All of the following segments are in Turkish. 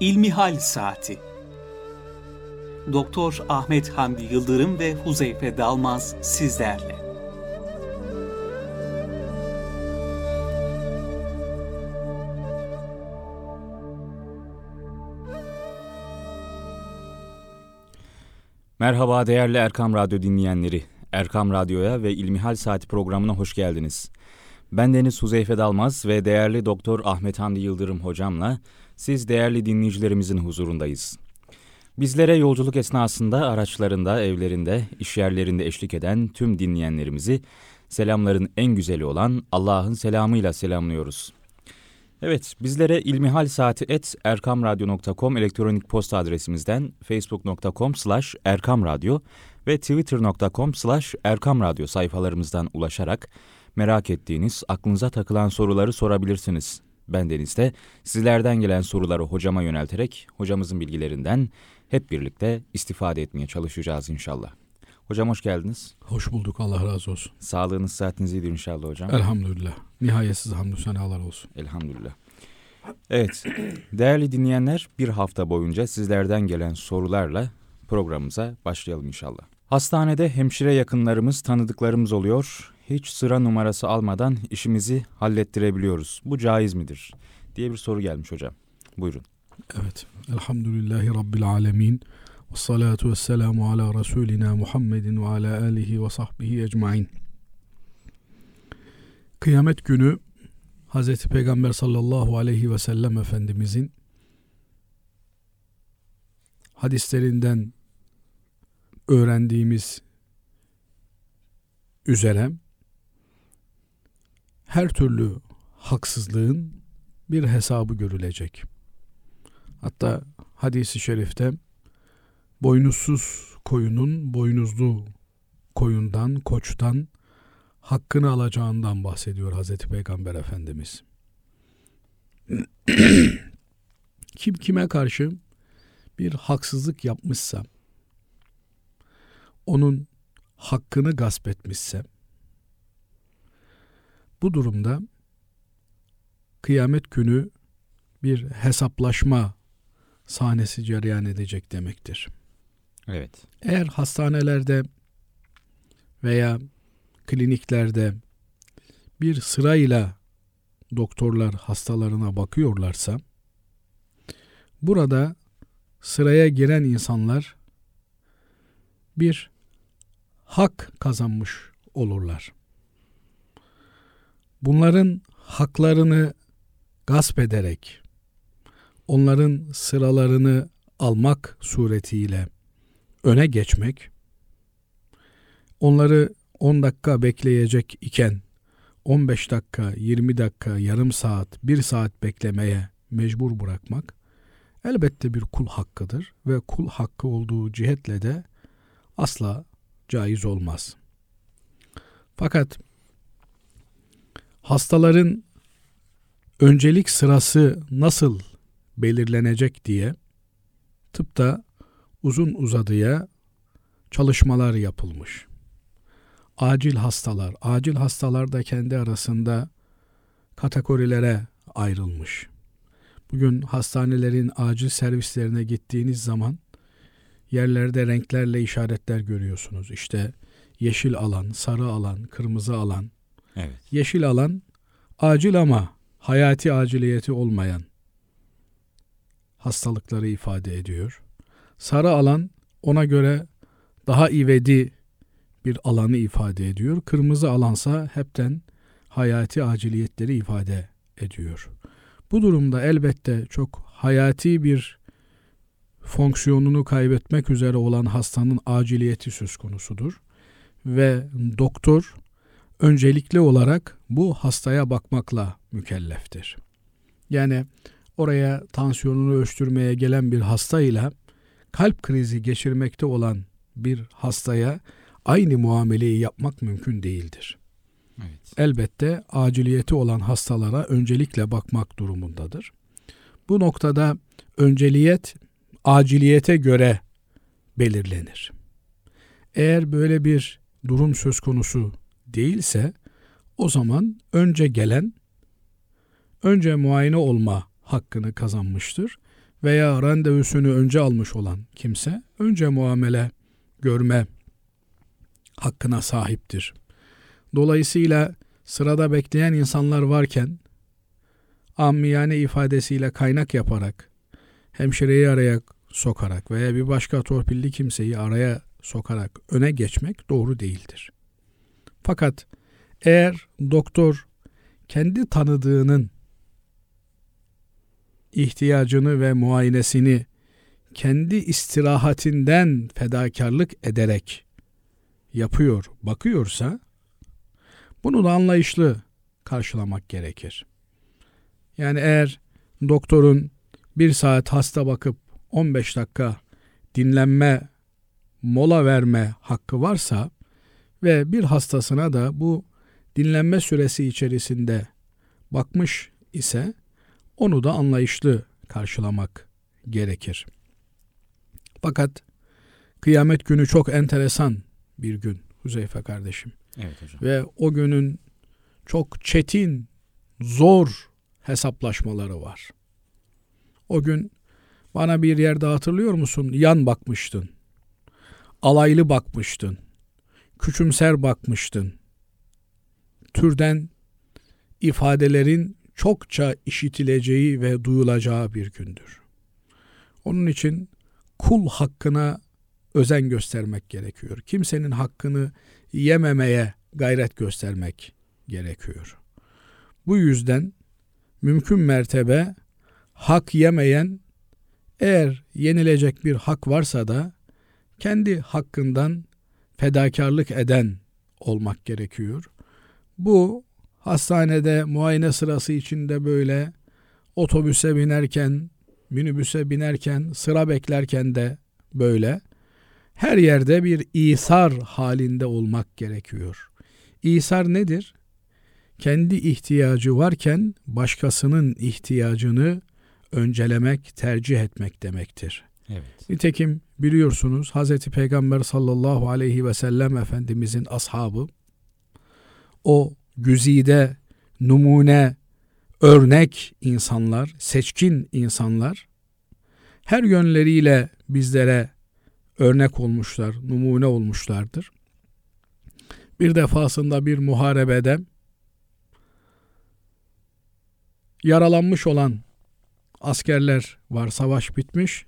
İlmihal Saati Doktor Ahmet Hamdi Yıldırım ve Huzeyfe Dalmaz sizlerle. Merhaba değerli Erkam Radyo dinleyenleri. Erkam Radyo'ya ve İlmihal Saati programına hoş geldiniz. Ben Deniz Huzeyfe Dalmaz ve değerli Doktor Ahmet Hamdi Yıldırım hocamla siz değerli dinleyicilerimizin huzurundayız. Bizlere yolculuk esnasında araçlarında, evlerinde, iş yerlerinde eşlik eden tüm dinleyenlerimizi selamların en güzeli olan Allah'ın selamıyla selamlıyoruz. Evet, bizlere ilmihal saati et erkamradyo.com elektronik posta adresimizden facebook.com slash erkamradyo ve twitter.com slash erkamradyo sayfalarımızdan ulaşarak merak ettiğiniz, aklınıza takılan soruları sorabilirsiniz. Ben Deniz de sizlerden gelen soruları hocama yönelterek hocamızın bilgilerinden hep birlikte istifade etmeye çalışacağız inşallah. Hocam hoş geldiniz. Hoş bulduk Allah razı olsun. Sağlığınız saatiniz iyidir inşallah hocam. Elhamdülillah. Nihayetsiz hamdü senalar olsun. Elhamdülillah. Evet, değerli dinleyenler bir hafta boyunca sizlerden gelen sorularla programımıza başlayalım inşallah. Hastanede hemşire yakınlarımız, tanıdıklarımız oluyor. Hiç sıra numarası almadan işimizi hallettirebiliyoruz. Bu caiz midir? diye bir soru gelmiş hocam. Buyurun. Evet. Elhamdülillahi Rabbil alemin. Ve salatu ve selamu ala Resulina Muhammedin ve ala alihi ve sahbihi ecmain. Kıyamet günü Hz. Peygamber sallallahu aleyhi ve sellem Efendimizin hadislerinden öğrendiğimiz üzere her türlü haksızlığın bir hesabı görülecek. Hatta hadisi şerifte boynuzsuz koyunun boynuzlu koyundan, koçtan hakkını alacağından bahsediyor Hazreti Peygamber Efendimiz. Kim kime karşı bir haksızlık yapmışsa, onun hakkını gasp etmişse, bu durumda kıyamet günü bir hesaplaşma sahnesi cereyan edecek demektir. Evet. Eğer hastanelerde veya kliniklerde bir sırayla doktorlar hastalarına bakıyorlarsa burada sıraya giren insanlar bir hak kazanmış olurlar. Bunların haklarını gasp ederek onların sıralarını almak suretiyle öne geçmek, onları 10 dakika bekleyecek iken 15 dakika, 20 dakika, yarım saat, 1 saat beklemeye mecbur bırakmak elbette bir kul hakkıdır ve kul hakkı olduğu cihetle de asla caiz olmaz. Fakat hastaların öncelik sırası nasıl belirlenecek diye tıpta uzun uzadıya çalışmalar yapılmış. Acil hastalar, acil hastalar da kendi arasında kategorilere ayrılmış. Bugün hastanelerin acil servislerine gittiğiniz zaman yerlerde renklerle işaretler görüyorsunuz. İşte yeşil alan, sarı alan, kırmızı alan. Evet. Yeşil alan acil ama hayati aciliyeti olmayan hastalıkları ifade ediyor. Sarı alan ona göre daha ivedi bir alanı ifade ediyor. Kırmızı alansa hepten hayati aciliyetleri ifade ediyor. Bu durumda elbette çok hayati bir fonksiyonunu kaybetmek üzere olan hastanın aciliyeti söz konusudur. Ve doktor öncelikli olarak bu hastaya bakmakla mükelleftir. Yani oraya tansiyonunu ölçtürmeye gelen bir hastayla kalp krizi geçirmekte olan bir hastaya aynı muameleyi yapmak mümkün değildir. Evet. Elbette aciliyeti olan hastalara öncelikle bakmak durumundadır. Bu noktada önceliyet aciliyete göre belirlenir. Eğer böyle bir durum söz konusu değilse o zaman önce gelen önce muayene olma hakkını kazanmıştır veya randevusunu önce almış olan kimse önce muamele görme hakkına sahiptir. Dolayısıyla sırada bekleyen insanlar varken ammiyane ifadesiyle kaynak yaparak hemşireyi araya sokarak veya bir başka torpilli kimseyi araya sokarak öne geçmek doğru değildir. Fakat eğer doktor kendi tanıdığının ihtiyacını ve muayenesini kendi istirahatinden fedakarlık ederek yapıyor, bakıyorsa bunu da anlayışlı karşılamak gerekir. Yani eğer doktorun bir saat hasta bakıp 15 dakika dinlenme, mola verme hakkı varsa ve bir hastasına da bu dinlenme süresi içerisinde bakmış ise onu da anlayışlı karşılamak gerekir. Fakat kıyamet günü çok enteresan bir gün Huzeyfe kardeşim. Evet hocam. Ve o günün çok çetin, zor hesaplaşmaları var. O gün bana bir yerde hatırlıyor musun? Yan bakmıştın. Alaylı bakmıştın. Küçümser bakmıştın. Türden ifadelerin çokça işitileceği ve duyulacağı bir gündür. Onun için kul hakkına özen göstermek gerekiyor. Kimsenin hakkını yememeye gayret göstermek gerekiyor. Bu yüzden mümkün mertebe hak yemeyen eğer yenilecek bir hak varsa da kendi hakkından fedakarlık eden olmak gerekiyor. Bu hastanede muayene sırası içinde böyle otobüse binerken, minibüse binerken, sıra beklerken de böyle her yerde bir isar halinde olmak gerekiyor. İsar nedir? Kendi ihtiyacı varken başkasının ihtiyacını öncelemek, tercih etmek demektir. Evet. Nitekim biliyorsunuz Hz. Peygamber sallallahu aleyhi ve sellem Efendimizin ashabı o güzide, numune, örnek insanlar, seçkin insanlar her yönleriyle bizlere örnek olmuşlar, numune olmuşlardır. Bir defasında bir muharebede yaralanmış olan askerler var, savaş bitmiş.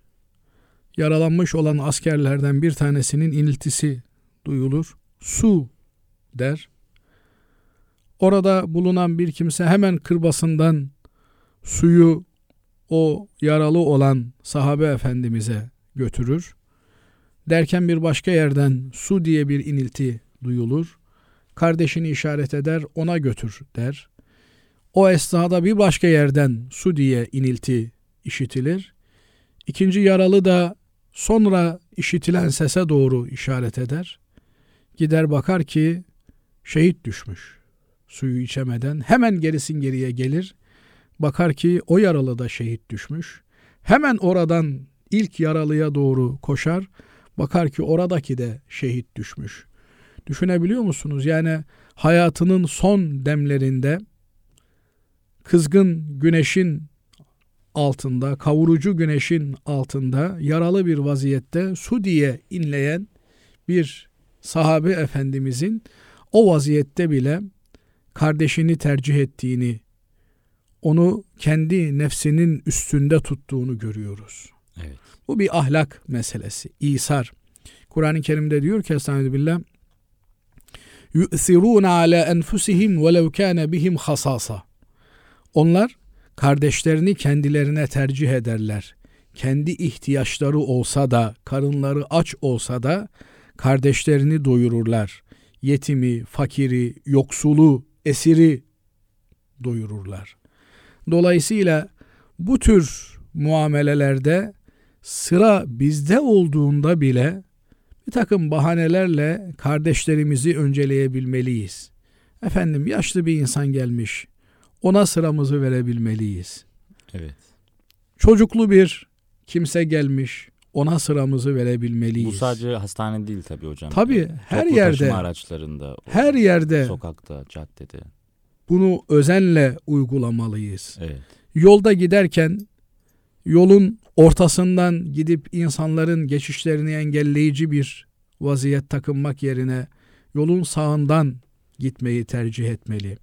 Yaralanmış olan askerlerden bir tanesinin iniltisi duyulur. Su der. Orada bulunan bir kimse hemen kırbasından suyu o yaralı olan sahabe efendimize götürür. Derken bir başka yerden su diye bir inilti duyulur. Kardeşini işaret eder, ona götür der. O esnada bir başka yerden su diye inilti işitilir. İkinci yaralı da sonra işitilen sese doğru işaret eder. Gider bakar ki şehit düşmüş suyu içemeden. Hemen gerisin geriye gelir. Bakar ki o yaralı da şehit düşmüş. Hemen oradan ilk yaralıya doğru koşar. Bakar ki oradaki de şehit düşmüş. Düşünebiliyor musunuz? Yani hayatının son demlerinde kızgın güneşin altında, kavurucu güneşin altında yaralı bir vaziyette su diye inleyen bir sahabe efendimizin o vaziyette bile kardeşini tercih ettiğini, onu kendi nefsinin üstünde tuttuğunu görüyoruz. Evet. Bu bir ahlak meselesi. İsar. Kur'an-ı Kerim'de diyor ki Estağfirullah yu'thirûne ala enfusihim velev kâne bihim hasasa. Onlar kardeşlerini kendilerine tercih ederler. Kendi ihtiyaçları olsa da, karınları aç olsa da kardeşlerini doyururlar. Yetimi, fakiri, yoksulu, esiri doyururlar. Dolayısıyla bu tür muamelelerde sıra bizde olduğunda bile bir takım bahanelerle kardeşlerimizi önceleyebilmeliyiz. Efendim yaşlı bir insan gelmiş. Ona sıramızı verebilmeliyiz. Evet. Çocuklu bir kimse gelmiş. Ona sıramızı verebilmeliyiz. Bu sadece hastane değil tabii hocam. Tabii her Toplu yerde araçlarında, her yerde sokakta, caddede. bunu özenle uygulamalıyız. Evet. Yolda giderken yolun ortasından gidip insanların geçişlerini engelleyici bir vaziyet takınmak yerine yolun sağından gitmeyi tercih etmeli.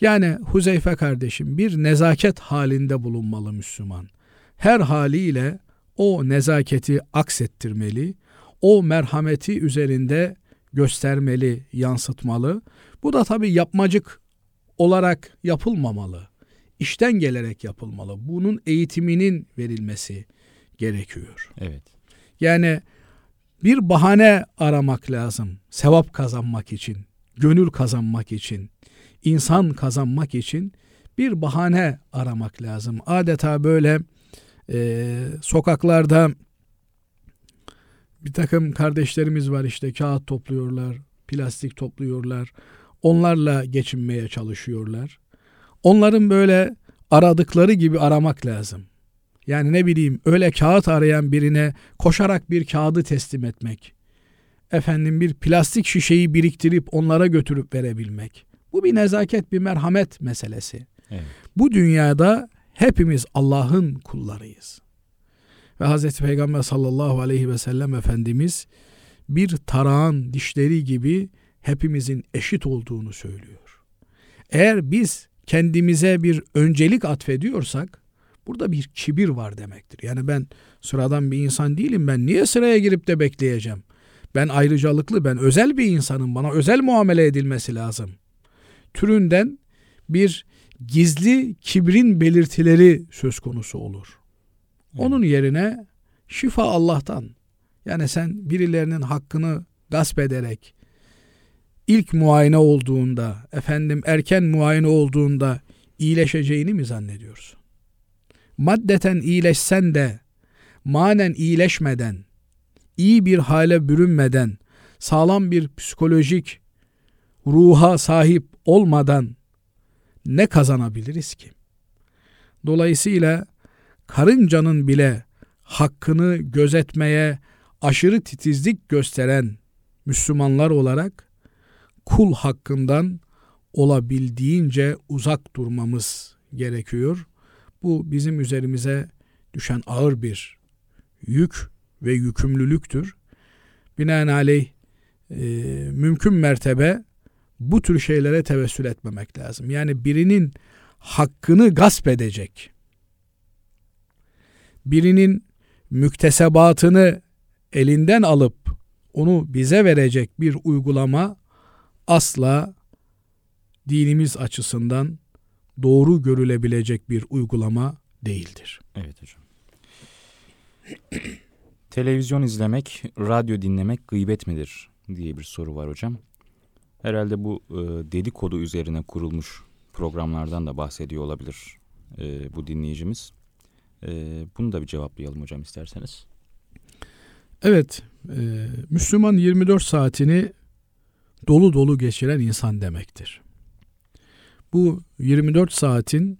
Yani Huzeyfe kardeşim bir nezaket halinde bulunmalı Müslüman. Her haliyle o nezaketi aksettirmeli, o merhameti üzerinde göstermeli, yansıtmalı. Bu da tabii yapmacık olarak yapılmamalı. İşten gelerek yapılmalı. Bunun eğitiminin verilmesi gerekiyor. Evet. Yani bir bahane aramak lazım. Sevap kazanmak için, gönül kazanmak için, insan kazanmak için bir bahane aramak lazım. Adeta böyle e, sokaklarda bir takım kardeşlerimiz var işte kağıt topluyorlar, plastik topluyorlar. Onlarla geçinmeye çalışıyorlar. Onların böyle aradıkları gibi aramak lazım. Yani ne bileyim öyle kağıt arayan birine koşarak bir kağıdı teslim etmek. Efendim bir plastik şişeyi biriktirip onlara götürüp verebilmek. Bu bir nezaket, bir merhamet meselesi. Evet. Bu dünyada hepimiz Allah'ın kullarıyız. Ve Hz. Peygamber sallallahu aleyhi ve sellem Efendimiz bir tarağın dişleri gibi hepimizin eşit olduğunu söylüyor. Eğer biz kendimize bir öncelik atfediyorsak burada bir kibir var demektir. Yani ben sıradan bir insan değilim ben niye sıraya girip de bekleyeceğim? Ben ayrıcalıklı, ben özel bir insanım. Bana özel muamele edilmesi lazım. Türünden bir gizli kibrin belirtileri söz konusu olur. Onun yerine şifa Allah'tan. Yani sen birilerinin hakkını gasp ederek ilk muayene olduğunda, efendim erken muayene olduğunda iyileşeceğini mi zannediyorsun? Maddeten iyileşsen de manen iyileşmeden, iyi bir hale bürünmeden, sağlam bir psikolojik ruha sahip olmadan ne kazanabiliriz ki? Dolayısıyla karıncanın bile hakkını gözetmeye aşırı titizlik gösteren Müslümanlar olarak kul hakkından olabildiğince uzak durmamız gerekiyor. Bu bizim üzerimize düşen ağır bir yük ve yükümlülüktür. Binaenaleyh e, mümkün mertebe bu tür şeylere tevessül etmemek lazım. Yani birinin hakkını gasp edecek, birinin müktesebatını elinden alıp onu bize verecek bir uygulama asla dinimiz açısından doğru görülebilecek bir uygulama değildir. Evet hocam. Televizyon izlemek, radyo dinlemek gıybet midir diye bir soru var hocam. Herhalde bu e, dedikodu üzerine kurulmuş programlardan da bahsediyor olabilir e, bu dinleyicimiz. E, bunu da bir cevaplayalım hocam isterseniz. Evet, e, Müslüman 24 saatini dolu dolu geçiren insan demektir. Bu 24 saatin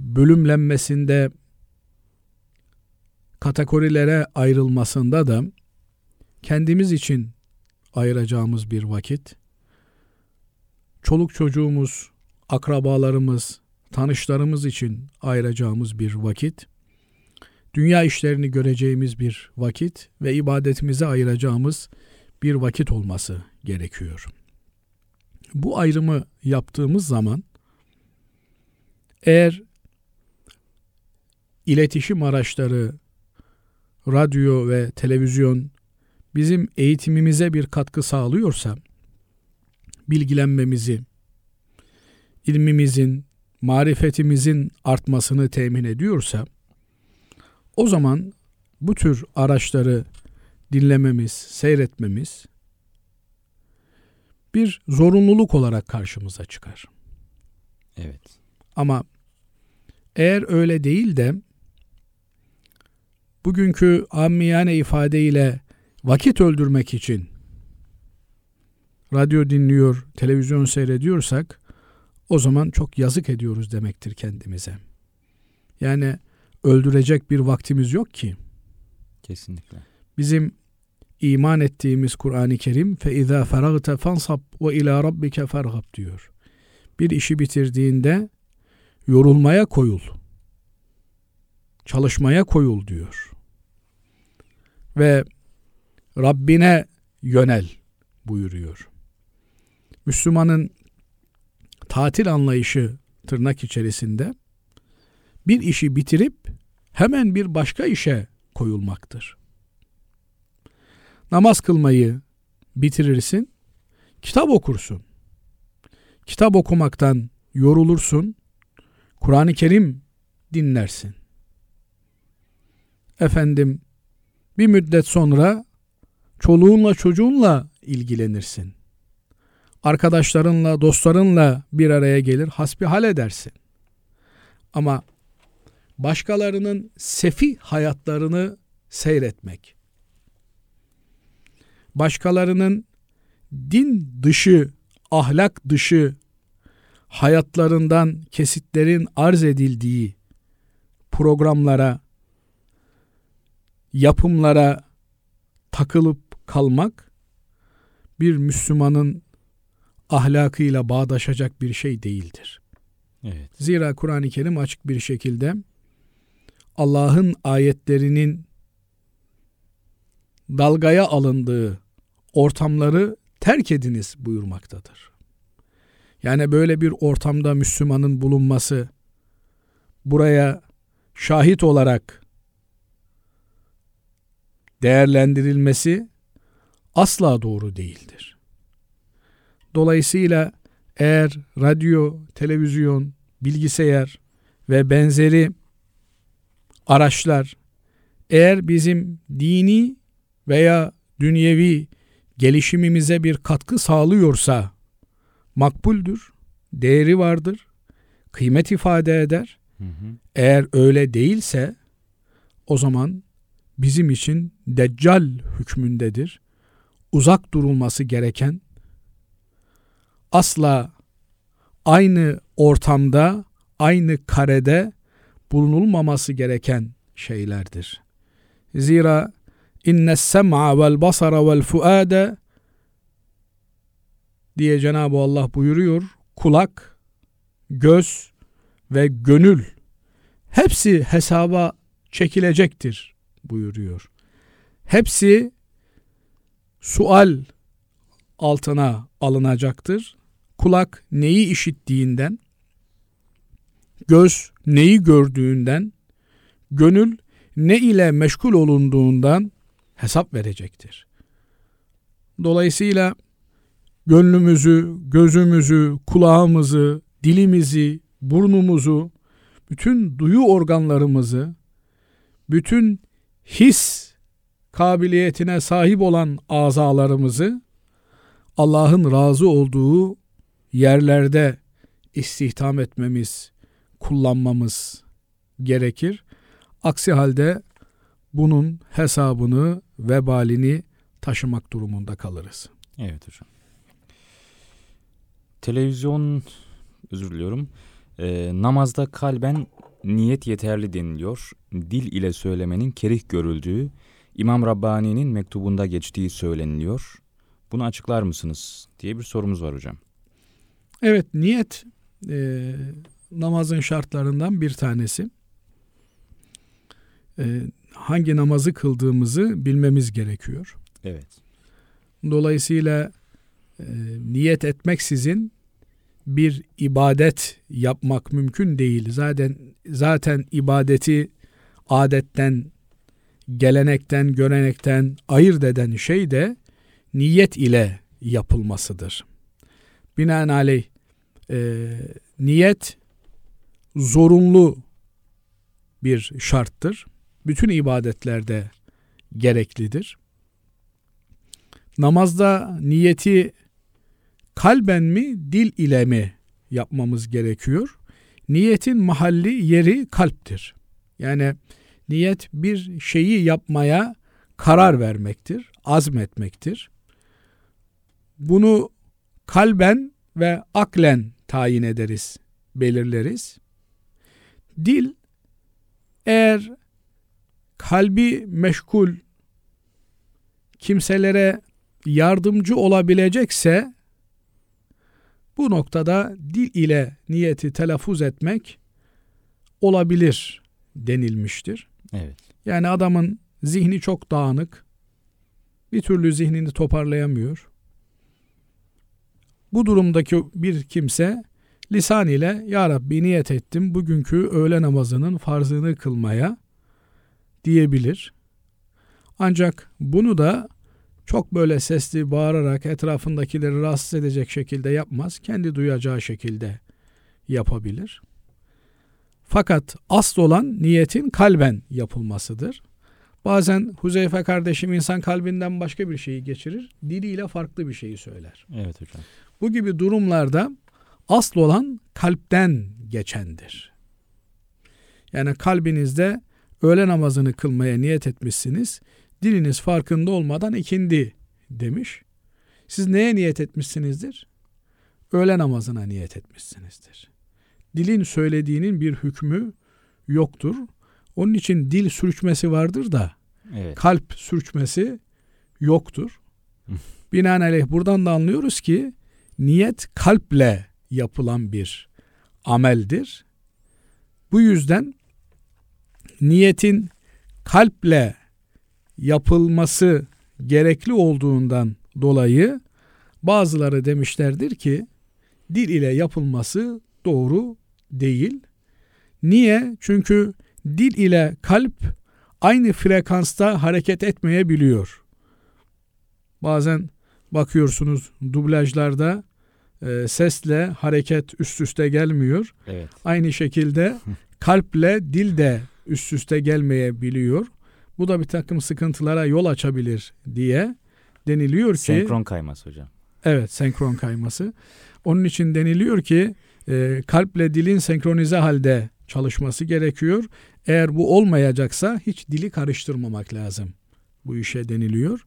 bölümlenmesinde kategorilere ayrılmasında da kendimiz için ayıracağımız bir vakit, çoluk çocuğumuz, akrabalarımız, tanışlarımız için ayıracağımız bir vakit, dünya işlerini göreceğimiz bir vakit ve ibadetimize ayıracağımız bir vakit olması gerekiyor. Bu ayrımı yaptığımız zaman eğer iletişim araçları, radyo ve televizyon bizim eğitimimize bir katkı sağlıyorsa, bilgilenmemizi, ilmimizin, marifetimizin artmasını temin ediyorsa, o zaman bu tür araçları dinlememiz, seyretmemiz bir zorunluluk olarak karşımıza çıkar. Evet. Ama eğer öyle değil de bugünkü ammiyane ifadeyle vakit öldürmek için radyo dinliyor, televizyon seyrediyorsak o zaman çok yazık ediyoruz demektir kendimize. Yani öldürecek bir vaktimiz yok ki. Kesinlikle. Bizim iman ettiğimiz Kur'an-ı Kerim fe izâ feragte fansab ve ilâ rabbike fergab diyor. Bir işi bitirdiğinde yorulmaya koyul. çalışmaya koyul diyor. Ve Rabbine yönel buyuruyor. Müslümanın tatil anlayışı tırnak içerisinde bir işi bitirip hemen bir başka işe koyulmaktır. Namaz kılmayı bitirirsin, kitap okursun. Kitap okumaktan yorulursun, Kur'an-ı Kerim dinlersin. Efendim bir müddet sonra çoluğunla çocuğunla ilgilenirsin. Arkadaşlarınla, dostlarınla bir araya gelir, hasbihal edersin. Ama başkalarının sefi hayatlarını seyretmek, başkalarının din dışı, ahlak dışı hayatlarından kesitlerin arz edildiği programlara, yapımlara takılıp kalmak bir Müslümanın ahlakıyla bağdaşacak bir şey değildir. Evet. Zira Kur'an-ı Kerim açık bir şekilde Allah'ın ayetlerinin dalgaya alındığı ortamları terk ediniz buyurmaktadır. Yani böyle bir ortamda Müslümanın bulunması buraya şahit olarak değerlendirilmesi asla doğru değildir. Dolayısıyla eğer radyo, televizyon, bilgisayar ve benzeri araçlar eğer bizim dini veya dünyevi gelişimimize bir katkı sağlıyorsa makbuldür, değeri vardır, kıymet ifade eder. Hı hı. Eğer öyle değilse o zaman bizim için deccal hükmündedir. Uzak durulması gereken asla aynı ortamda, aynı karede bulunulmaması gereken şeylerdir. Zira inne sem'a vel basara vel fuade diye Cenab-ı Allah buyuruyor. Kulak, göz ve gönül hepsi hesaba çekilecektir buyuruyor. Hepsi sual altına alınacaktır. Kulak neyi işittiğinden, göz neyi gördüğünden, gönül ne ile meşgul olunduğundan hesap verecektir. Dolayısıyla gönlümüzü, gözümüzü, kulağımızı, dilimizi, burnumuzu, bütün duyu organlarımızı, bütün his kabiliyetine sahip olan azalarımızı Allah'ın razı olduğu yerlerde istihdam etmemiz, kullanmamız gerekir. Aksi halde bunun hesabını, vebalini taşımak durumunda kalırız. Evet hocam. Televizyon, özür diliyorum. Ee, namazda kalben niyet yeterli deniliyor. Dil ile söylemenin kerih görüldüğü, İmam Rabbani'nin mektubunda geçtiği söyleniliyor. Bunu açıklar mısınız diye bir sorumuz var hocam. Evet, niyet e, namazın şartlarından bir tanesi. E, hangi namazı kıldığımızı bilmemiz gerekiyor. Evet. Dolayısıyla e, niyet etmeksizin bir ibadet yapmak mümkün değil. Zaten zaten ibadeti adetten, gelenekten, görenekten ayırt eden şey de niyet ile yapılmasıdır. Binaenaleyh e, niyet zorunlu bir şarttır. Bütün ibadetlerde gereklidir. Namazda niyeti kalben mi, dil ile mi yapmamız gerekiyor? Niyetin mahalli yeri kalptir. Yani niyet bir şeyi yapmaya karar vermektir, azmetmektir. Bunu kalben ve aklen tayin ederiz, belirleriz. Dil eğer kalbi meşgul kimselere yardımcı olabilecekse bu noktada dil ile niyeti telaffuz etmek olabilir. denilmiştir. Evet. Yani adamın zihni çok dağınık. Bir türlü zihnini toparlayamıyor. Bu durumdaki bir kimse lisan ile Ya Rabbi niyet ettim bugünkü öğle namazının farzını kılmaya diyebilir. Ancak bunu da çok böyle sesli bağırarak etrafındakileri rahatsız edecek şekilde yapmaz. Kendi duyacağı şekilde yapabilir. Fakat asıl olan niyetin kalben yapılmasıdır. Bazen Huzeyfe kardeşim insan kalbinden başka bir şeyi geçirir, diliyle farklı bir şeyi söyler. Evet hocam. Bu gibi durumlarda asıl olan kalpten geçendir. Yani kalbinizde öğle namazını kılmaya niyet etmişsiniz. Diliniz farkında olmadan ikindi demiş. Siz neye niyet etmişsinizdir? Öğle namazına niyet etmişsinizdir. Dilin söylediğinin bir hükmü yoktur. Onun için dil sürçmesi vardır da Evet. kalp sürçmesi yoktur. Binaenaleyh buradan da anlıyoruz ki niyet kalple yapılan bir ameldir. Bu yüzden niyetin kalple yapılması gerekli olduğundan dolayı bazıları demişlerdir ki dil ile yapılması doğru değil. Niye? Çünkü dil ile kalp aynı frekansta hareket etmeyebiliyor. Bazen bakıyorsunuz dublajlarda e, sesle hareket üst üste gelmiyor. Evet. Aynı şekilde kalple dil de üst üste gelmeyebiliyor. Bu da bir takım sıkıntılara yol açabilir diye deniliyor ki Senkron kayması hocam. evet senkron kayması. Onun için deniliyor ki e, kalple dilin senkronize halde çalışması gerekiyor. Eğer bu olmayacaksa hiç dili karıştırmamak lazım. Bu işe deniliyor.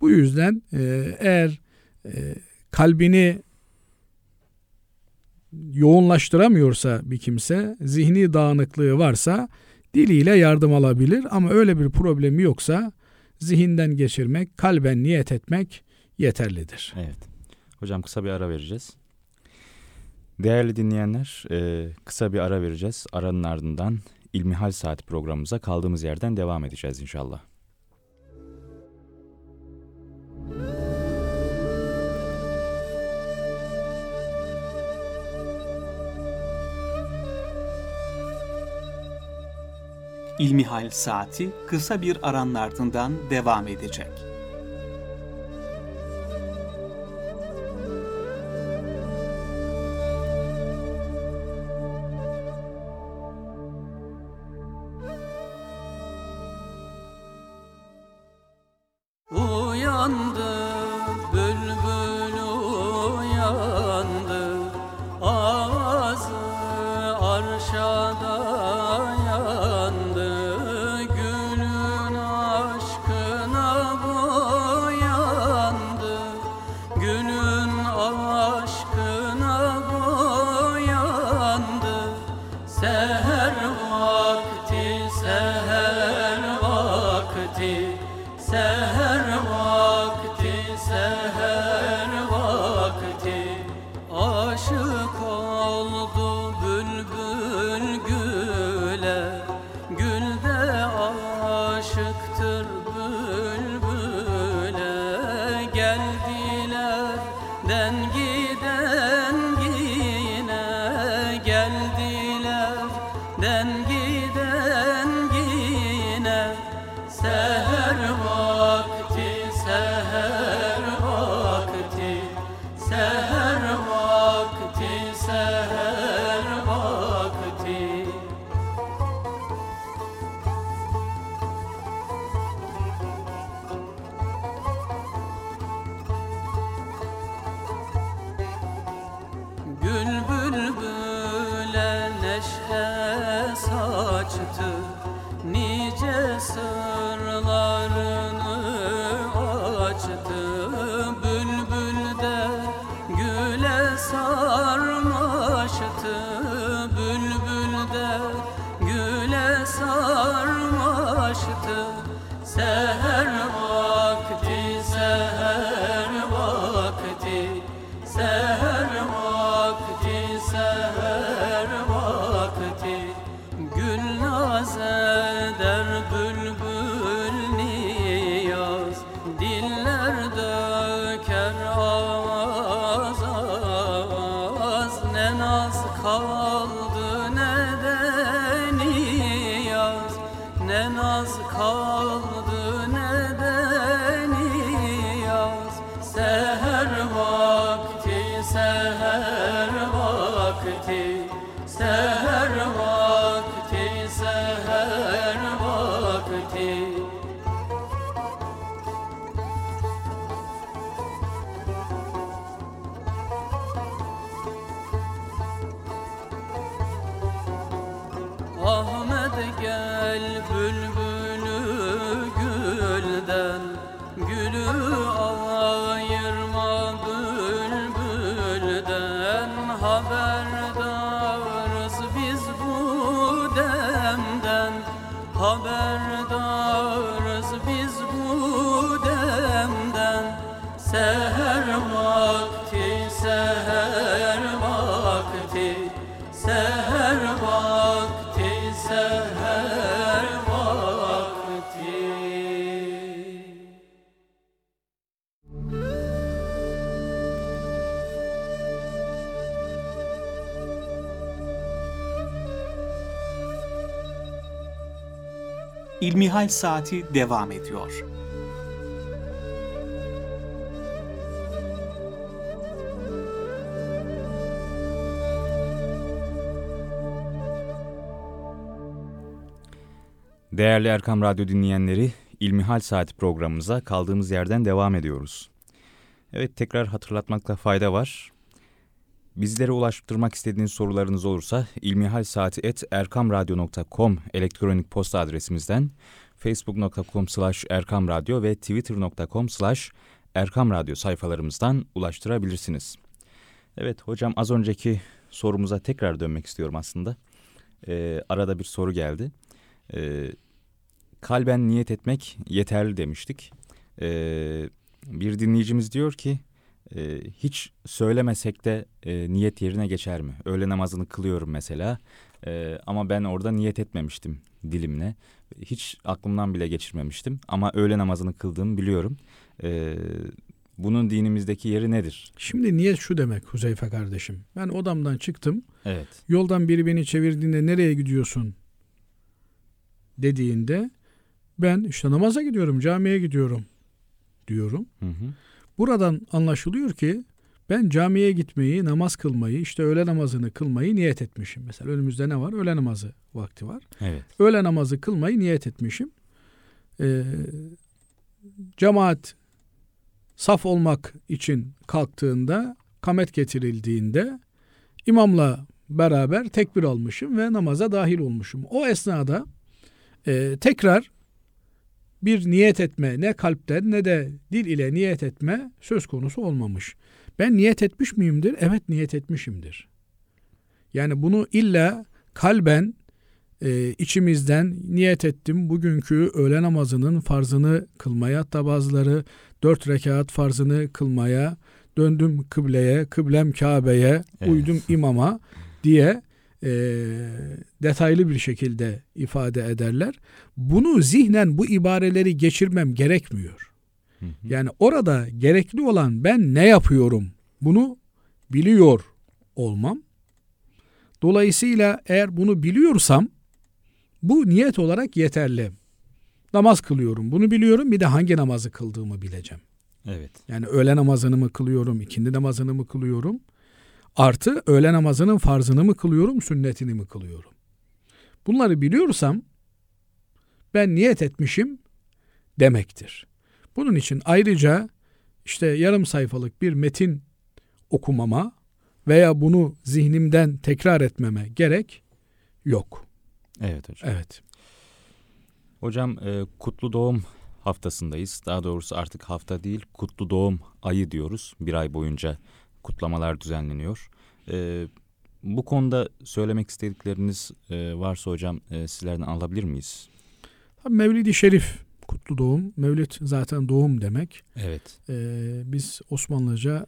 Bu yüzden e, eğer e, kalbini yoğunlaştıramıyorsa bir kimse, zihni dağınıklığı varsa diliyle yardım alabilir ama öyle bir problemi yoksa zihinden geçirmek, kalben niyet etmek yeterlidir. Evet. Hocam kısa bir ara vereceğiz. Değerli dinleyenler, e, kısa bir ara vereceğiz. Aranın ardından İlmihal Saat programımıza kaldığımız yerden devam edeceğiz inşallah. İlmihal Saati kısa bir aranın ardından devam edecek. Gel bülbülü gülden Gülü ayırma bülbülden. Haberdarız biz bu demden Haberdarız biz bu demden. Seher İlmihal Saati devam ediyor. Değerli Erkam Radyo dinleyenleri, İlmihal Saati programımıza kaldığımız yerden devam ediyoruz. Evet, tekrar hatırlatmakta fayda var. Bizlere ulaştırmak istediğiniz sorularınız olursa ilmihalsaati.erkamradyo.com elektronik posta adresimizden facebook.com slash erkamradyo ve twitter.com slash erkamradyo sayfalarımızdan ulaştırabilirsiniz. Evet hocam az önceki sorumuza tekrar dönmek istiyorum aslında. Ee, arada bir soru geldi. Ee, kalben niyet etmek yeterli demiştik. Ee, bir dinleyicimiz diyor ki e, hiç söylemesek de e, niyet yerine geçer mi? Öğle namazını kılıyorum mesela e, ama ben orada niyet etmemiştim dilimle. Hiç aklımdan bile geçirmemiştim ama öğle namazını kıldığımı biliyorum. E, bunun dinimizdeki yeri nedir? Şimdi niyet şu demek Huzeyfe kardeşim. Ben odamdan çıktım. Evet. Yoldan biri beni çevirdiğinde nereye gidiyorsun dediğinde ben işte namaza gidiyorum, camiye gidiyorum diyorum. Hı hı. Buradan anlaşılıyor ki ben camiye gitmeyi, namaz kılmayı, işte öğle namazını kılmayı niyet etmişim. Mesela önümüzde ne var? Öğle namazı vakti var. Evet. Öğle namazı kılmayı niyet etmişim. Ee, cemaat saf olmak için kalktığında, kamet getirildiğinde imamla beraber tekbir almışım ve namaza dahil olmuşum. O esnada e, tekrar bir niyet etme ne kalpten ne de dil ile niyet etme söz konusu olmamış. Ben niyet etmiş miyimdir? Evet niyet etmişimdir. Yani bunu illa kalben e, içimizden niyet ettim bugünkü öğle namazının farzını kılmaya hatta bazıları dört rekat farzını kılmaya döndüm kıbleye kıblem Kabe'ye Evet. uydum imama diye e, detaylı bir şekilde ifade ederler. Bunu zihnen bu ibareleri geçirmem gerekmiyor. Hı hı. Yani orada gerekli olan ben ne yapıyorum bunu biliyor olmam. Dolayısıyla eğer bunu biliyorsam bu niyet olarak yeterli. Namaz kılıyorum bunu biliyorum bir de hangi namazı kıldığımı bileceğim. Evet. Yani öğle namazını mı kılıyorum, ikindi namazını mı kılıyorum? Artı öğle namazının farzını mı kılıyorum, sünnetini mi kılıyorum? Bunları biliyorsam ben niyet etmişim demektir. Bunun için ayrıca işte yarım sayfalık bir metin okumama veya bunu zihnimden tekrar etmeme gerek yok. Evet hocam. Evet. Hocam e, kutlu doğum haftasındayız. Daha doğrusu artık hafta değil, kutlu doğum ayı diyoruz. Bir ay boyunca kutlamalar düzenleniyor. E, bu konuda söylemek istedikleriniz e, varsa hocam e, sizlerden alabilir miyiz? Mevlid-i Şerif kutlu doğum. Mevlid zaten doğum demek. Evet. Ee, biz Osmanlıca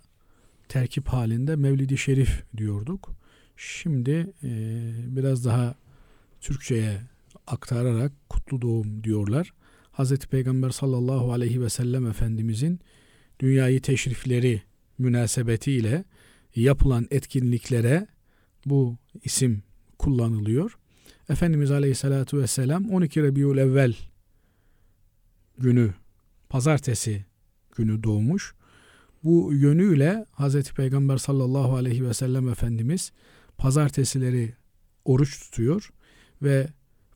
terkip halinde Mevlid-i Şerif diyorduk. Şimdi e, biraz daha Türkçe'ye aktararak kutlu doğum diyorlar. Hazreti Peygamber sallallahu aleyhi ve sellem Efendimizin dünyayı teşrifleri münasebetiyle yapılan etkinliklere bu isim kullanılıyor. Efendimiz aleyhissalatu vesselam 12 Rabiul Evvel günü pazartesi günü doğmuş. Bu yönüyle Hazreti Peygamber sallallahu aleyhi ve sellem Efendimiz pazartesileri oruç tutuyor ve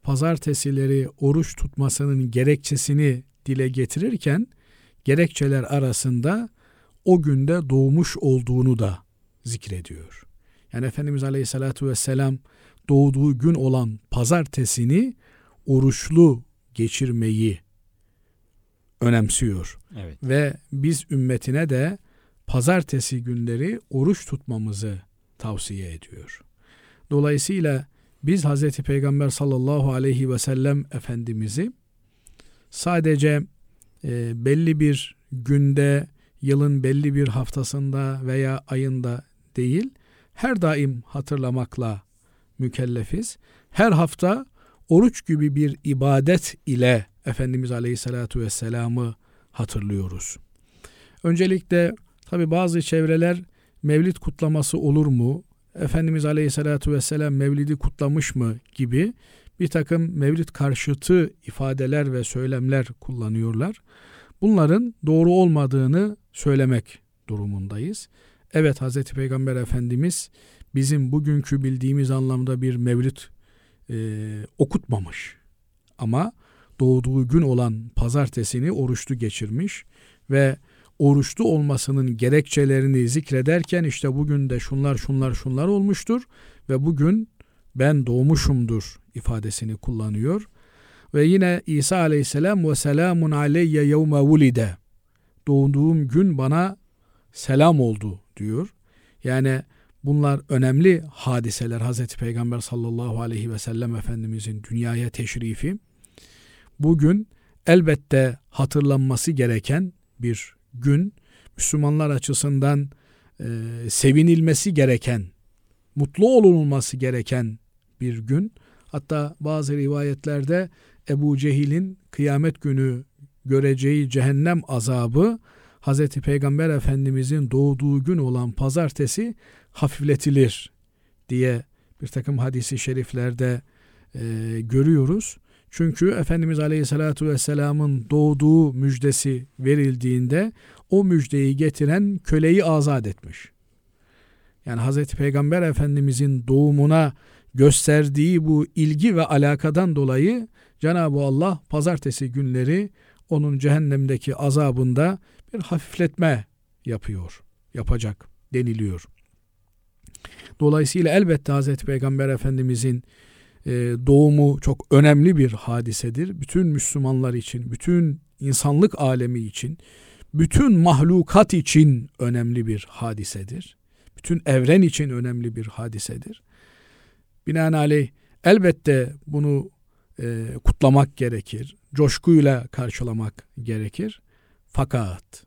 pazartesileri oruç tutmasının gerekçesini dile getirirken gerekçeler arasında o günde doğmuş olduğunu da zikrediyor. Yani Efendimiz aleyhissalatu vesselam doğduğu gün olan pazartesini oruçlu geçirmeyi önemsiyor. Evet. Ve biz ümmetine de pazartesi günleri oruç tutmamızı tavsiye ediyor. Dolayısıyla biz Hz. Peygamber sallallahu aleyhi ve sellem Efendimiz'i sadece e, belli bir günde, yılın belli bir haftasında veya ayında değil, her daim hatırlamakla mükellefiz. Her hafta oruç gibi bir ibadet ile Efendimiz Aleyhisselatü Vesselam'ı hatırlıyoruz. Öncelikle tabi bazı çevreler mevlid kutlaması olur mu? Efendimiz Aleyhisselatü Vesselam mevlidi kutlamış mı gibi bir takım mevlid karşıtı ifadeler ve söylemler kullanıyorlar. Bunların doğru olmadığını söylemek durumundayız. Evet Hz. Peygamber Efendimiz bizim bugünkü bildiğimiz anlamda bir mevlid e, okutmamış. Ama doğduğu gün olan pazartesini oruçlu geçirmiş ve oruçlu olmasının gerekçelerini zikrederken işte bugün de şunlar şunlar şunlar olmuştur ve bugün ben doğmuşumdur ifadesini kullanıyor. Ve yine İsa aleyhisselam ve selamun aleyye yevme vulide doğduğum gün bana selam oldu diyor. Yani bunlar önemli hadiseler Hazreti Peygamber sallallahu aleyhi ve sellem Efendimizin dünyaya teşrifi. Bugün elbette hatırlanması gereken bir gün. Müslümanlar açısından e, sevinilmesi gereken, mutlu olunması gereken bir gün. Hatta bazı rivayetlerde Ebu Cehil'in kıyamet günü göreceği cehennem azabı Hz. Peygamber Efendimizin doğduğu gün olan pazartesi hafifletilir diye bir takım hadisi şeriflerde e, görüyoruz. Çünkü Efendimiz Aleyhisselatü Vesselam'ın doğduğu müjdesi verildiğinde o müjdeyi getiren köleyi azat etmiş. Yani Hazreti Peygamber Efendimizin doğumuna gösterdiği bu ilgi ve alakadan dolayı Cenab-ı Allah pazartesi günleri onun cehennemdeki azabında bir hafifletme yapıyor, yapacak deniliyor. Dolayısıyla elbette Hazreti Peygamber Efendimizin doğumu çok önemli bir hadisedir. Bütün Müslümanlar için, bütün insanlık alemi için, bütün mahlukat için önemli bir hadisedir. Bütün evren için önemli bir hadisedir. Binaenaleyh elbette bunu e, kutlamak gerekir. Coşkuyla karşılamak gerekir. Fakat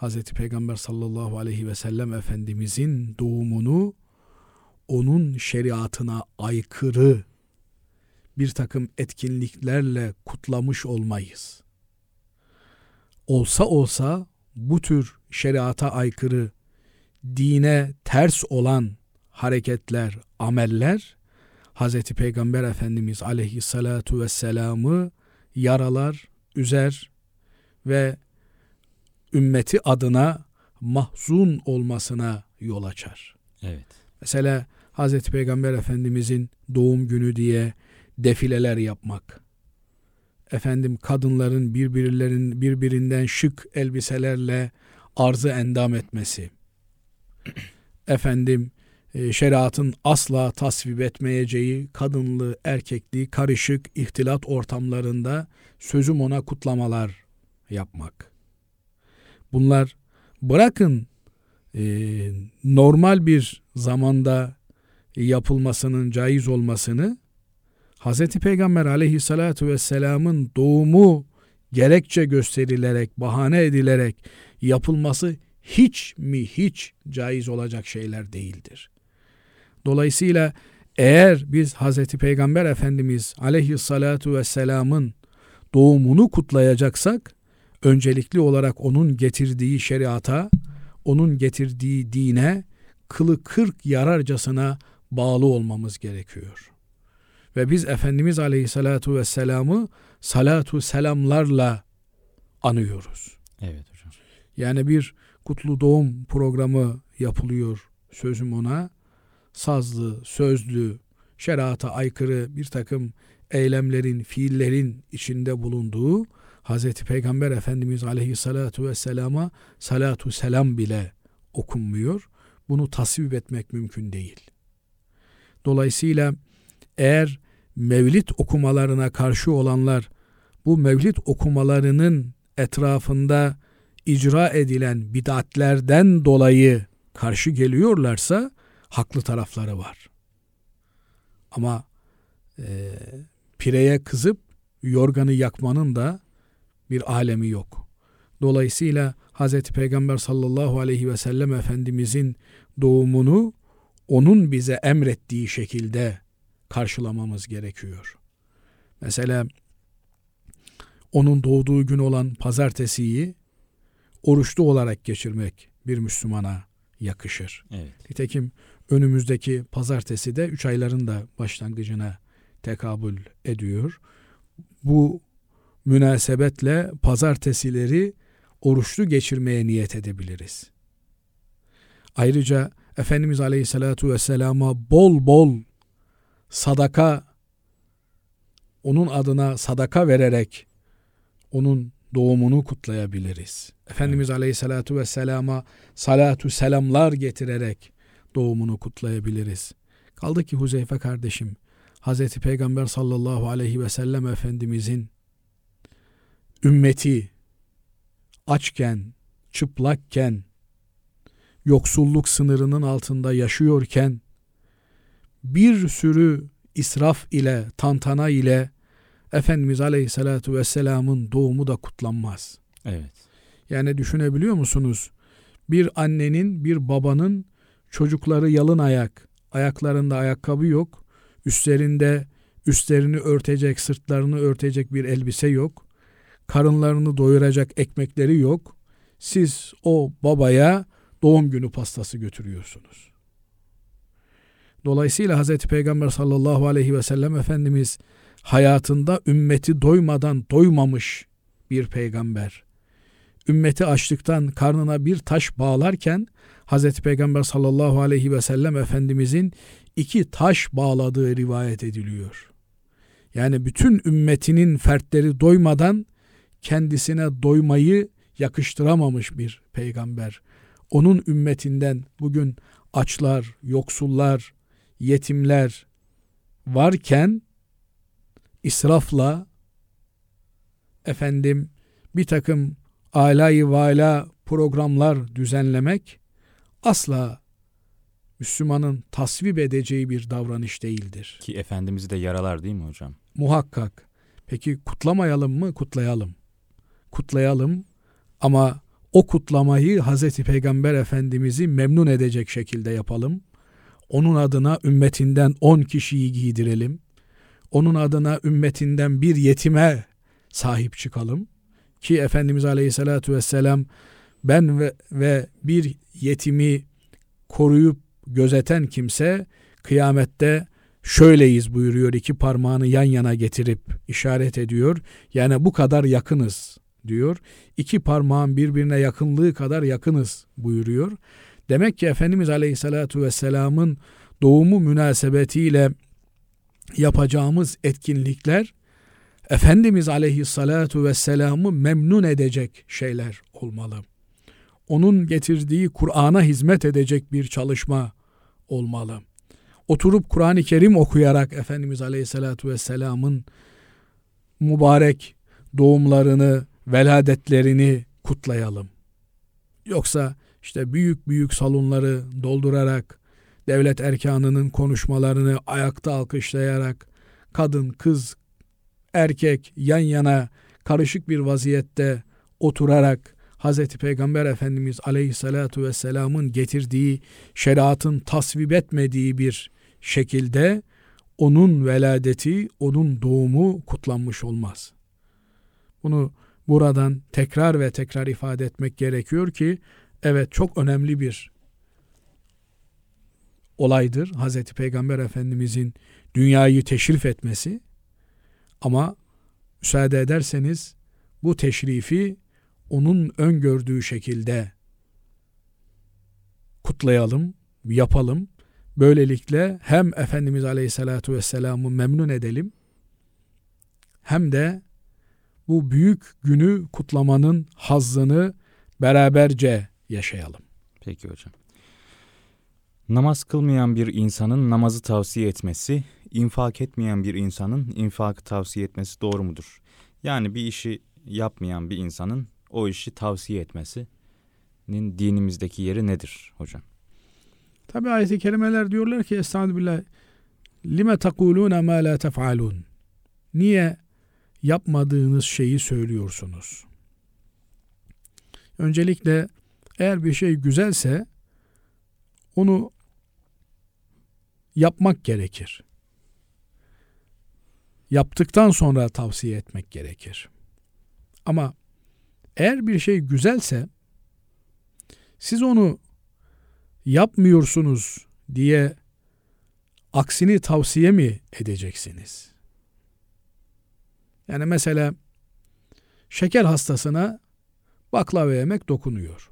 Hz. Peygamber sallallahu aleyhi ve sellem Efendimizin doğumunu onun şeriatına aykırı bir takım etkinliklerle kutlamış olmayız. Olsa olsa bu tür şeriata aykırı, dine ters olan hareketler, ameller Hz. Peygamber Efendimiz aleyhissalatu vesselam'ı yaralar, üzer ve ümmeti adına mahzun olmasına yol açar. Evet. Mesela Hazreti Peygamber Efendimizin doğum günü diye defileler yapmak. Efendim kadınların birbirlerin birbirinden şık elbiselerle arzı endam etmesi. Efendim e, şeriatın asla tasvip etmeyeceği kadınlı, erkekli, karışık ihtilat ortamlarında sözüm ona kutlamalar yapmak. Bunlar bırakın e, normal bir zamanda yapılmasının caiz olmasını Hz. Peygamber aleyhissalatu vesselamın doğumu gerekçe gösterilerek, bahane edilerek yapılması hiç mi hiç caiz olacak şeyler değildir. Dolayısıyla eğer biz Hz. Peygamber Efendimiz aleyhissalatu vesselamın doğumunu kutlayacaksak öncelikli olarak onun getirdiği şeriata, onun getirdiği dine kılı kırk yararcasına bağlı olmamız gerekiyor. Ve biz Efendimiz Aleyhisselatu Vesselam'ı salatu selamlarla anıyoruz. Evet hocam. Yani bir kutlu doğum programı yapılıyor sözüm ona. Sazlı, sözlü, şerata aykırı bir takım eylemlerin, fiillerin içinde bulunduğu Hz. Peygamber Efendimiz Aleyhisselatu Vesselam'a salatu selam bile okunmuyor. Bunu tasvip etmek mümkün değil. Dolayısıyla eğer mevlid okumalarına karşı olanlar bu mevlid okumalarının etrafında icra edilen bidatlerden dolayı karşı geliyorlarsa haklı tarafları var. Ama e, pireye kızıp yorganı yakmanın da bir alemi yok. Dolayısıyla Hz. Peygamber sallallahu aleyhi ve sellem Efendimizin doğumunu onun bize emrettiği şekilde karşılamamız gerekiyor. Mesela onun doğduğu gün olan pazartesiyi oruçlu olarak geçirmek bir Müslümana yakışır. Evet. Nitekim önümüzdeki pazartesi de üç ayların da başlangıcına tekabül ediyor. Bu münasebetle pazartesileri oruçlu geçirmeye niyet edebiliriz. Ayrıca Efendimiz Aleyhisselatü Vesselam'a bol bol sadaka onun adına sadaka vererek onun doğumunu kutlayabiliriz. Efendimiz Aleyhisselatü Vesselam'a salatu selamlar getirerek doğumunu kutlayabiliriz. Kaldı ki Huzeyfe kardeşim, Hazreti Peygamber sallallahu aleyhi ve sellem Efendimizin ümmeti açken, çıplakken, yoksulluk sınırının altında yaşıyorken bir sürü israf ile, tantana ile Efendimiz Aleyhisselatü Vesselam'ın doğumu da kutlanmaz. Evet. Yani düşünebiliyor musunuz? Bir annenin, bir babanın çocukları yalın ayak, ayaklarında ayakkabı yok, üstlerinde üstlerini örtecek, sırtlarını örtecek bir elbise yok, karınlarını doyuracak ekmekleri yok. Siz o babaya doğum günü pastası götürüyorsunuz. Dolayısıyla Hz. Peygamber sallallahu aleyhi ve sellem Efendimiz hayatında ümmeti doymadan doymamış bir peygamber. Ümmeti açlıktan karnına bir taş bağlarken Hz. Peygamber sallallahu aleyhi ve sellem Efendimizin iki taş bağladığı rivayet ediliyor. Yani bütün ümmetinin fertleri doymadan kendisine doymayı yakıştıramamış bir peygamber. Onun ümmetinden bugün açlar, yoksullar, yetimler varken israfla efendim bir takım alayı vala programlar düzenlemek asla Müslümanın tasvip edeceği bir davranış değildir. Ki Efendimiz'i de yaralar değil mi hocam? Muhakkak. Peki kutlamayalım mı? Kutlayalım. Kutlayalım ama o kutlamayı Hazreti Peygamber Efendimiz'i memnun edecek şekilde yapalım. Onun adına ümmetinden 10 kişiyi giydirelim. Onun adına ümmetinden bir yetime sahip çıkalım. Ki Efendimiz Aleyhisselatü Vesselam ben ve, ve bir yetimi koruyup gözeten kimse kıyamette şöyleyiz buyuruyor iki parmağını yan yana getirip işaret ediyor. Yani bu kadar yakınız diyor. İki parmağın birbirine yakınlığı kadar yakınız buyuruyor. Demek ki Efendimiz Aleyhisselatü Vesselam'ın doğumu münasebetiyle yapacağımız etkinlikler Efendimiz Aleyhisselatü Vesselam'ı memnun edecek şeyler olmalı. Onun getirdiği Kur'an'a hizmet edecek bir çalışma olmalı. Oturup Kur'an-ı Kerim okuyarak Efendimiz Aleyhisselatü Vesselam'ın mübarek doğumlarını, veladetlerini kutlayalım. Yoksa işte büyük büyük salonları doldurarak, devlet erkanının konuşmalarını ayakta alkışlayarak, kadın, kız, erkek yan yana karışık bir vaziyette oturarak Hz. Peygamber Efendimiz Aleyhisselatü Vesselam'ın getirdiği şeriatın tasvip etmediği bir şekilde onun veladeti, onun doğumu kutlanmış olmaz. Bunu buradan tekrar ve tekrar ifade etmek gerekiyor ki evet çok önemli bir olaydır Hazreti Peygamber Efendimizin dünyayı teşrif etmesi ama müsaade ederseniz bu teşrifi onun öngördüğü şekilde kutlayalım, yapalım. Böylelikle hem Efendimiz Aleyhisselatü Vesselam'ı memnun edelim hem de bu büyük günü kutlamanın hazzını beraberce yaşayalım. Peki hocam. Namaz kılmayan bir insanın namazı tavsiye etmesi, infak etmeyen bir insanın infakı tavsiye etmesi doğru mudur? Yani bir işi yapmayan bir insanın o işi tavsiye etmesinin dinimizdeki yeri nedir hocam? Tabi ayet-i kerimeler diyorlar ki Estağfirullah lime takulune ma la tef'alun Niye yapmadığınız şeyi söylüyorsunuz? Öncelikle eğer bir şey güzelse onu yapmak gerekir. Yaptıktan sonra tavsiye etmek gerekir. Ama eğer bir şey güzelse siz onu yapmıyorsunuz diye aksini tavsiye mi edeceksiniz? Yani mesela şeker hastasına baklava yemek dokunuyor.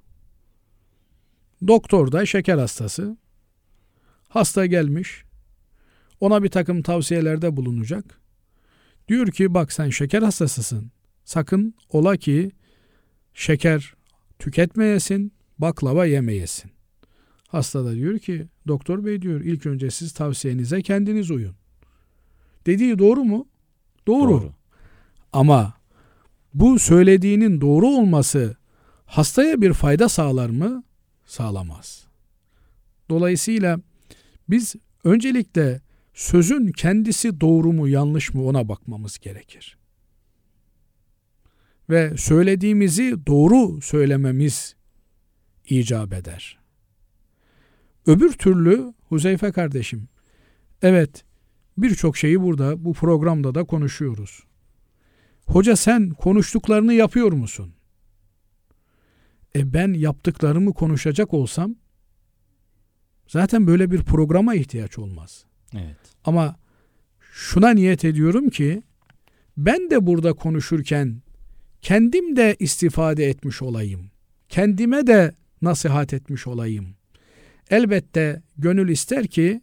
Doktor da şeker hastası. Hasta gelmiş. Ona bir takım tavsiyelerde bulunacak. Diyor ki bak sen şeker hastasısın. Sakın ola ki şeker tüketmeyesin, baklava yemeyesin. Hasta da diyor ki doktor bey diyor ilk önce siz tavsiyenize kendiniz uyun. Dediği doğru mu? Doğru. doğru. Ama bu söylediğinin doğru olması hastaya bir fayda sağlar mı? Sağlamaz. Dolayısıyla biz öncelikle sözün kendisi doğru mu yanlış mı ona bakmamız gerekir. Ve söylediğimizi doğru söylememiz icap eder. Öbür türlü Huzeyfe kardeşim, evet birçok şeyi burada bu programda da konuşuyoruz. Hoca sen konuştuklarını yapıyor musun? E ben yaptıklarımı konuşacak olsam zaten böyle bir programa ihtiyaç olmaz. Evet. Ama şuna niyet ediyorum ki ben de burada konuşurken kendim de istifade etmiş olayım. Kendime de nasihat etmiş olayım. Elbette gönül ister ki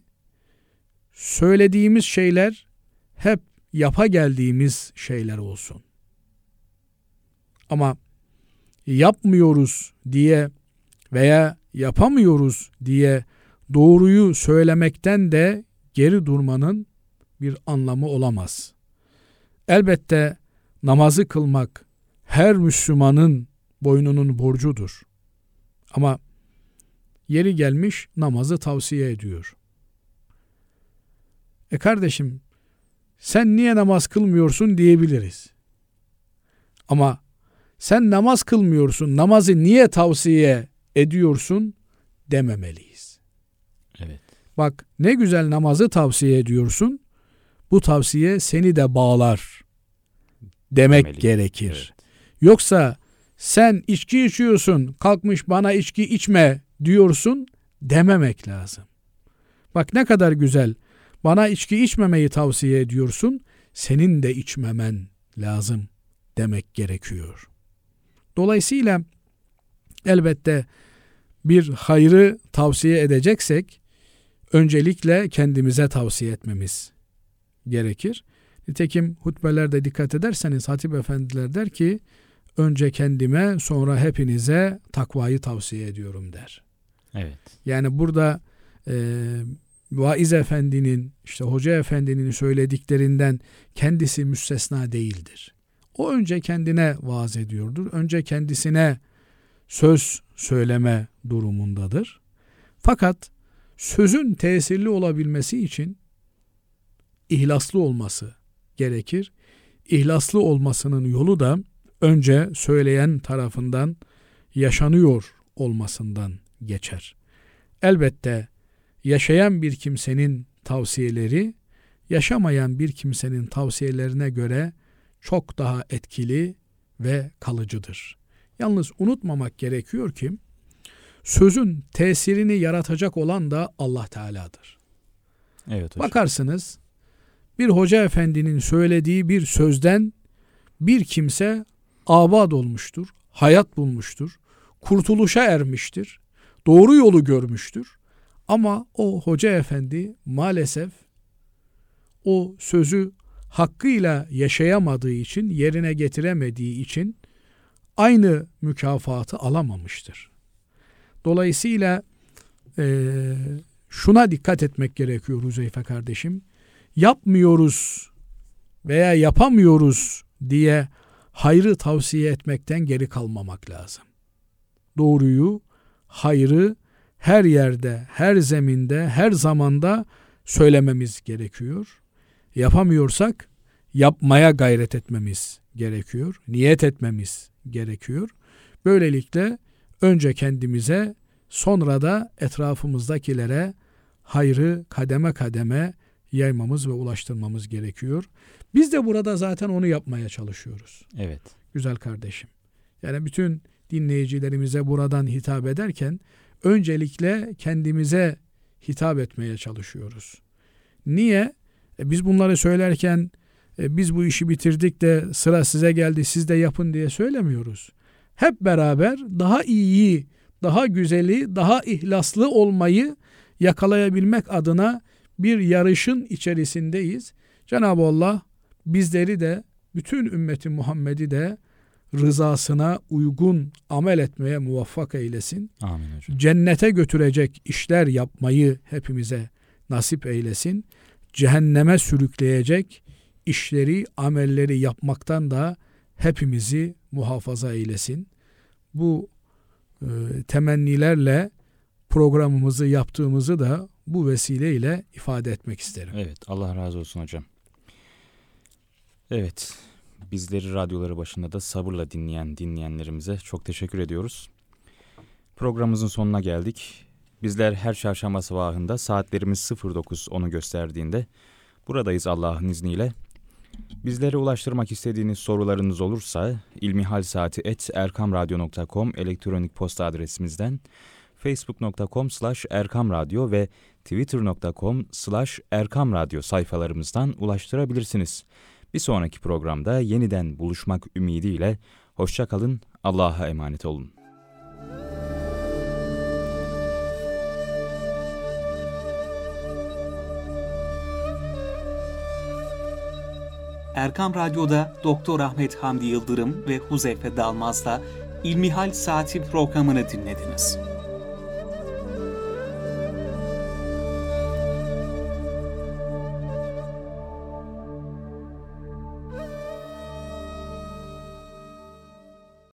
söylediğimiz şeyler hep yapa geldiğimiz şeyler olsun. Ama yapmıyoruz diye veya yapamıyoruz diye doğruyu söylemekten de geri durmanın bir anlamı olamaz. Elbette namazı kılmak her Müslümanın boynunun borcudur. Ama yeri gelmiş namazı tavsiye ediyor. E kardeşim sen niye namaz kılmıyorsun diyebiliriz. Ama sen namaz kılmıyorsun, namazı niye tavsiye ediyorsun dememeliyiz. Evet. Bak ne güzel namazı tavsiye ediyorsun. Bu tavsiye seni de bağlar demek Demeli. gerekir. Evet. Yoksa sen içki içiyorsun, kalkmış bana içki içme diyorsun dememek lazım. Bak ne kadar güzel. Bana içki içmemeyi tavsiye ediyorsun. Senin de içmemen lazım demek gerekiyor. Dolayısıyla elbette bir hayrı tavsiye edeceksek öncelikle kendimize tavsiye etmemiz gerekir. Nitekim hutbelerde dikkat ederseniz hatip efendiler der ki önce kendime sonra hepinize takvayı tavsiye ediyorum der. Evet. Yani burada e, vaiz efendinin işte hoca efendinin söylediklerinden kendisi müstesna değildir. O önce kendine vaaz ediyordur. Önce kendisine söz söyleme durumundadır. Fakat sözün tesirli olabilmesi için ihlaslı olması gerekir. İhlaslı olmasının yolu da önce söyleyen tarafından yaşanıyor olmasından geçer. Elbette yaşayan bir kimsenin tavsiyeleri yaşamayan bir kimsenin tavsiyelerine göre çok daha etkili ve kalıcıdır. Yalnız unutmamak gerekiyor ki sözün tesirini yaratacak olan da Allah Teala'dır. Evet hocam. Bakarsınız bir hoca efendinin söylediği bir sözden bir kimse abad olmuştur, hayat bulmuştur, kurtuluşa ermiştir, doğru yolu görmüştür. Ama o hoca efendi maalesef o sözü hakkıyla yaşayamadığı için, yerine getiremediği için aynı mükafatı alamamıştır. Dolayısıyla e, şuna dikkat etmek gerekiyor Huzeyfe kardeşim. Yapmıyoruz veya yapamıyoruz diye hayrı tavsiye etmekten geri kalmamak lazım. Doğruyu, hayrı her yerde, her zeminde, her zamanda söylememiz gerekiyor. Yapamıyorsak yapmaya gayret etmemiz gerekiyor. Niyet etmemiz gerekiyor. Böylelikle önce kendimize sonra da etrafımızdakilere hayrı kademe kademe yaymamız ve ulaştırmamız gerekiyor. Biz de burada zaten onu yapmaya çalışıyoruz. Evet. Güzel kardeşim. Yani bütün dinleyicilerimize buradan hitap ederken öncelikle kendimize hitap etmeye çalışıyoruz. Niye? E biz bunları söylerken e biz bu işi bitirdik de sıra size geldi siz de yapın diye söylemiyoruz. Hep beraber daha iyiyi, daha güzeli, daha ihlaslı olmayı yakalayabilmek adına bir yarışın içerisindeyiz. Cenab-ı Allah bizleri de bütün ümmeti Muhammed'i de rızasına uygun amel etmeye muvaffak eylesin. Amin hocam. Cennete götürecek işler yapmayı hepimize nasip eylesin. Cehenneme sürükleyecek işleri, amelleri yapmaktan da hepimizi muhafaza eylesin. Bu e, temennilerle programımızı yaptığımızı da bu vesileyle ifade etmek isterim. Evet Allah razı olsun hocam. Evet bizleri radyoları başında da sabırla dinleyen dinleyenlerimize çok teşekkür ediyoruz. Programımızın sonuna geldik. Bizler her çarşamba sabahında saatlerimiz 09.10'u gösterdiğinde buradayız Allah'ın izniyle. Bizlere ulaştırmak istediğiniz sorularınız olursa ilmihalsaati.erkamradyo.com elektronik posta adresimizden facebook.com slash erkamradyo ve twitter.com slash erkamradyo sayfalarımızdan ulaştırabilirsiniz. Bir sonraki programda yeniden buluşmak ümidiyle hoşçakalın, Allah'a emanet olun. Erkam Radyo'da Doktor Ahmet Hamdi Yıldırım ve Huzeyfe Dalmaz'la İlmihal Saati programını dinlediniz.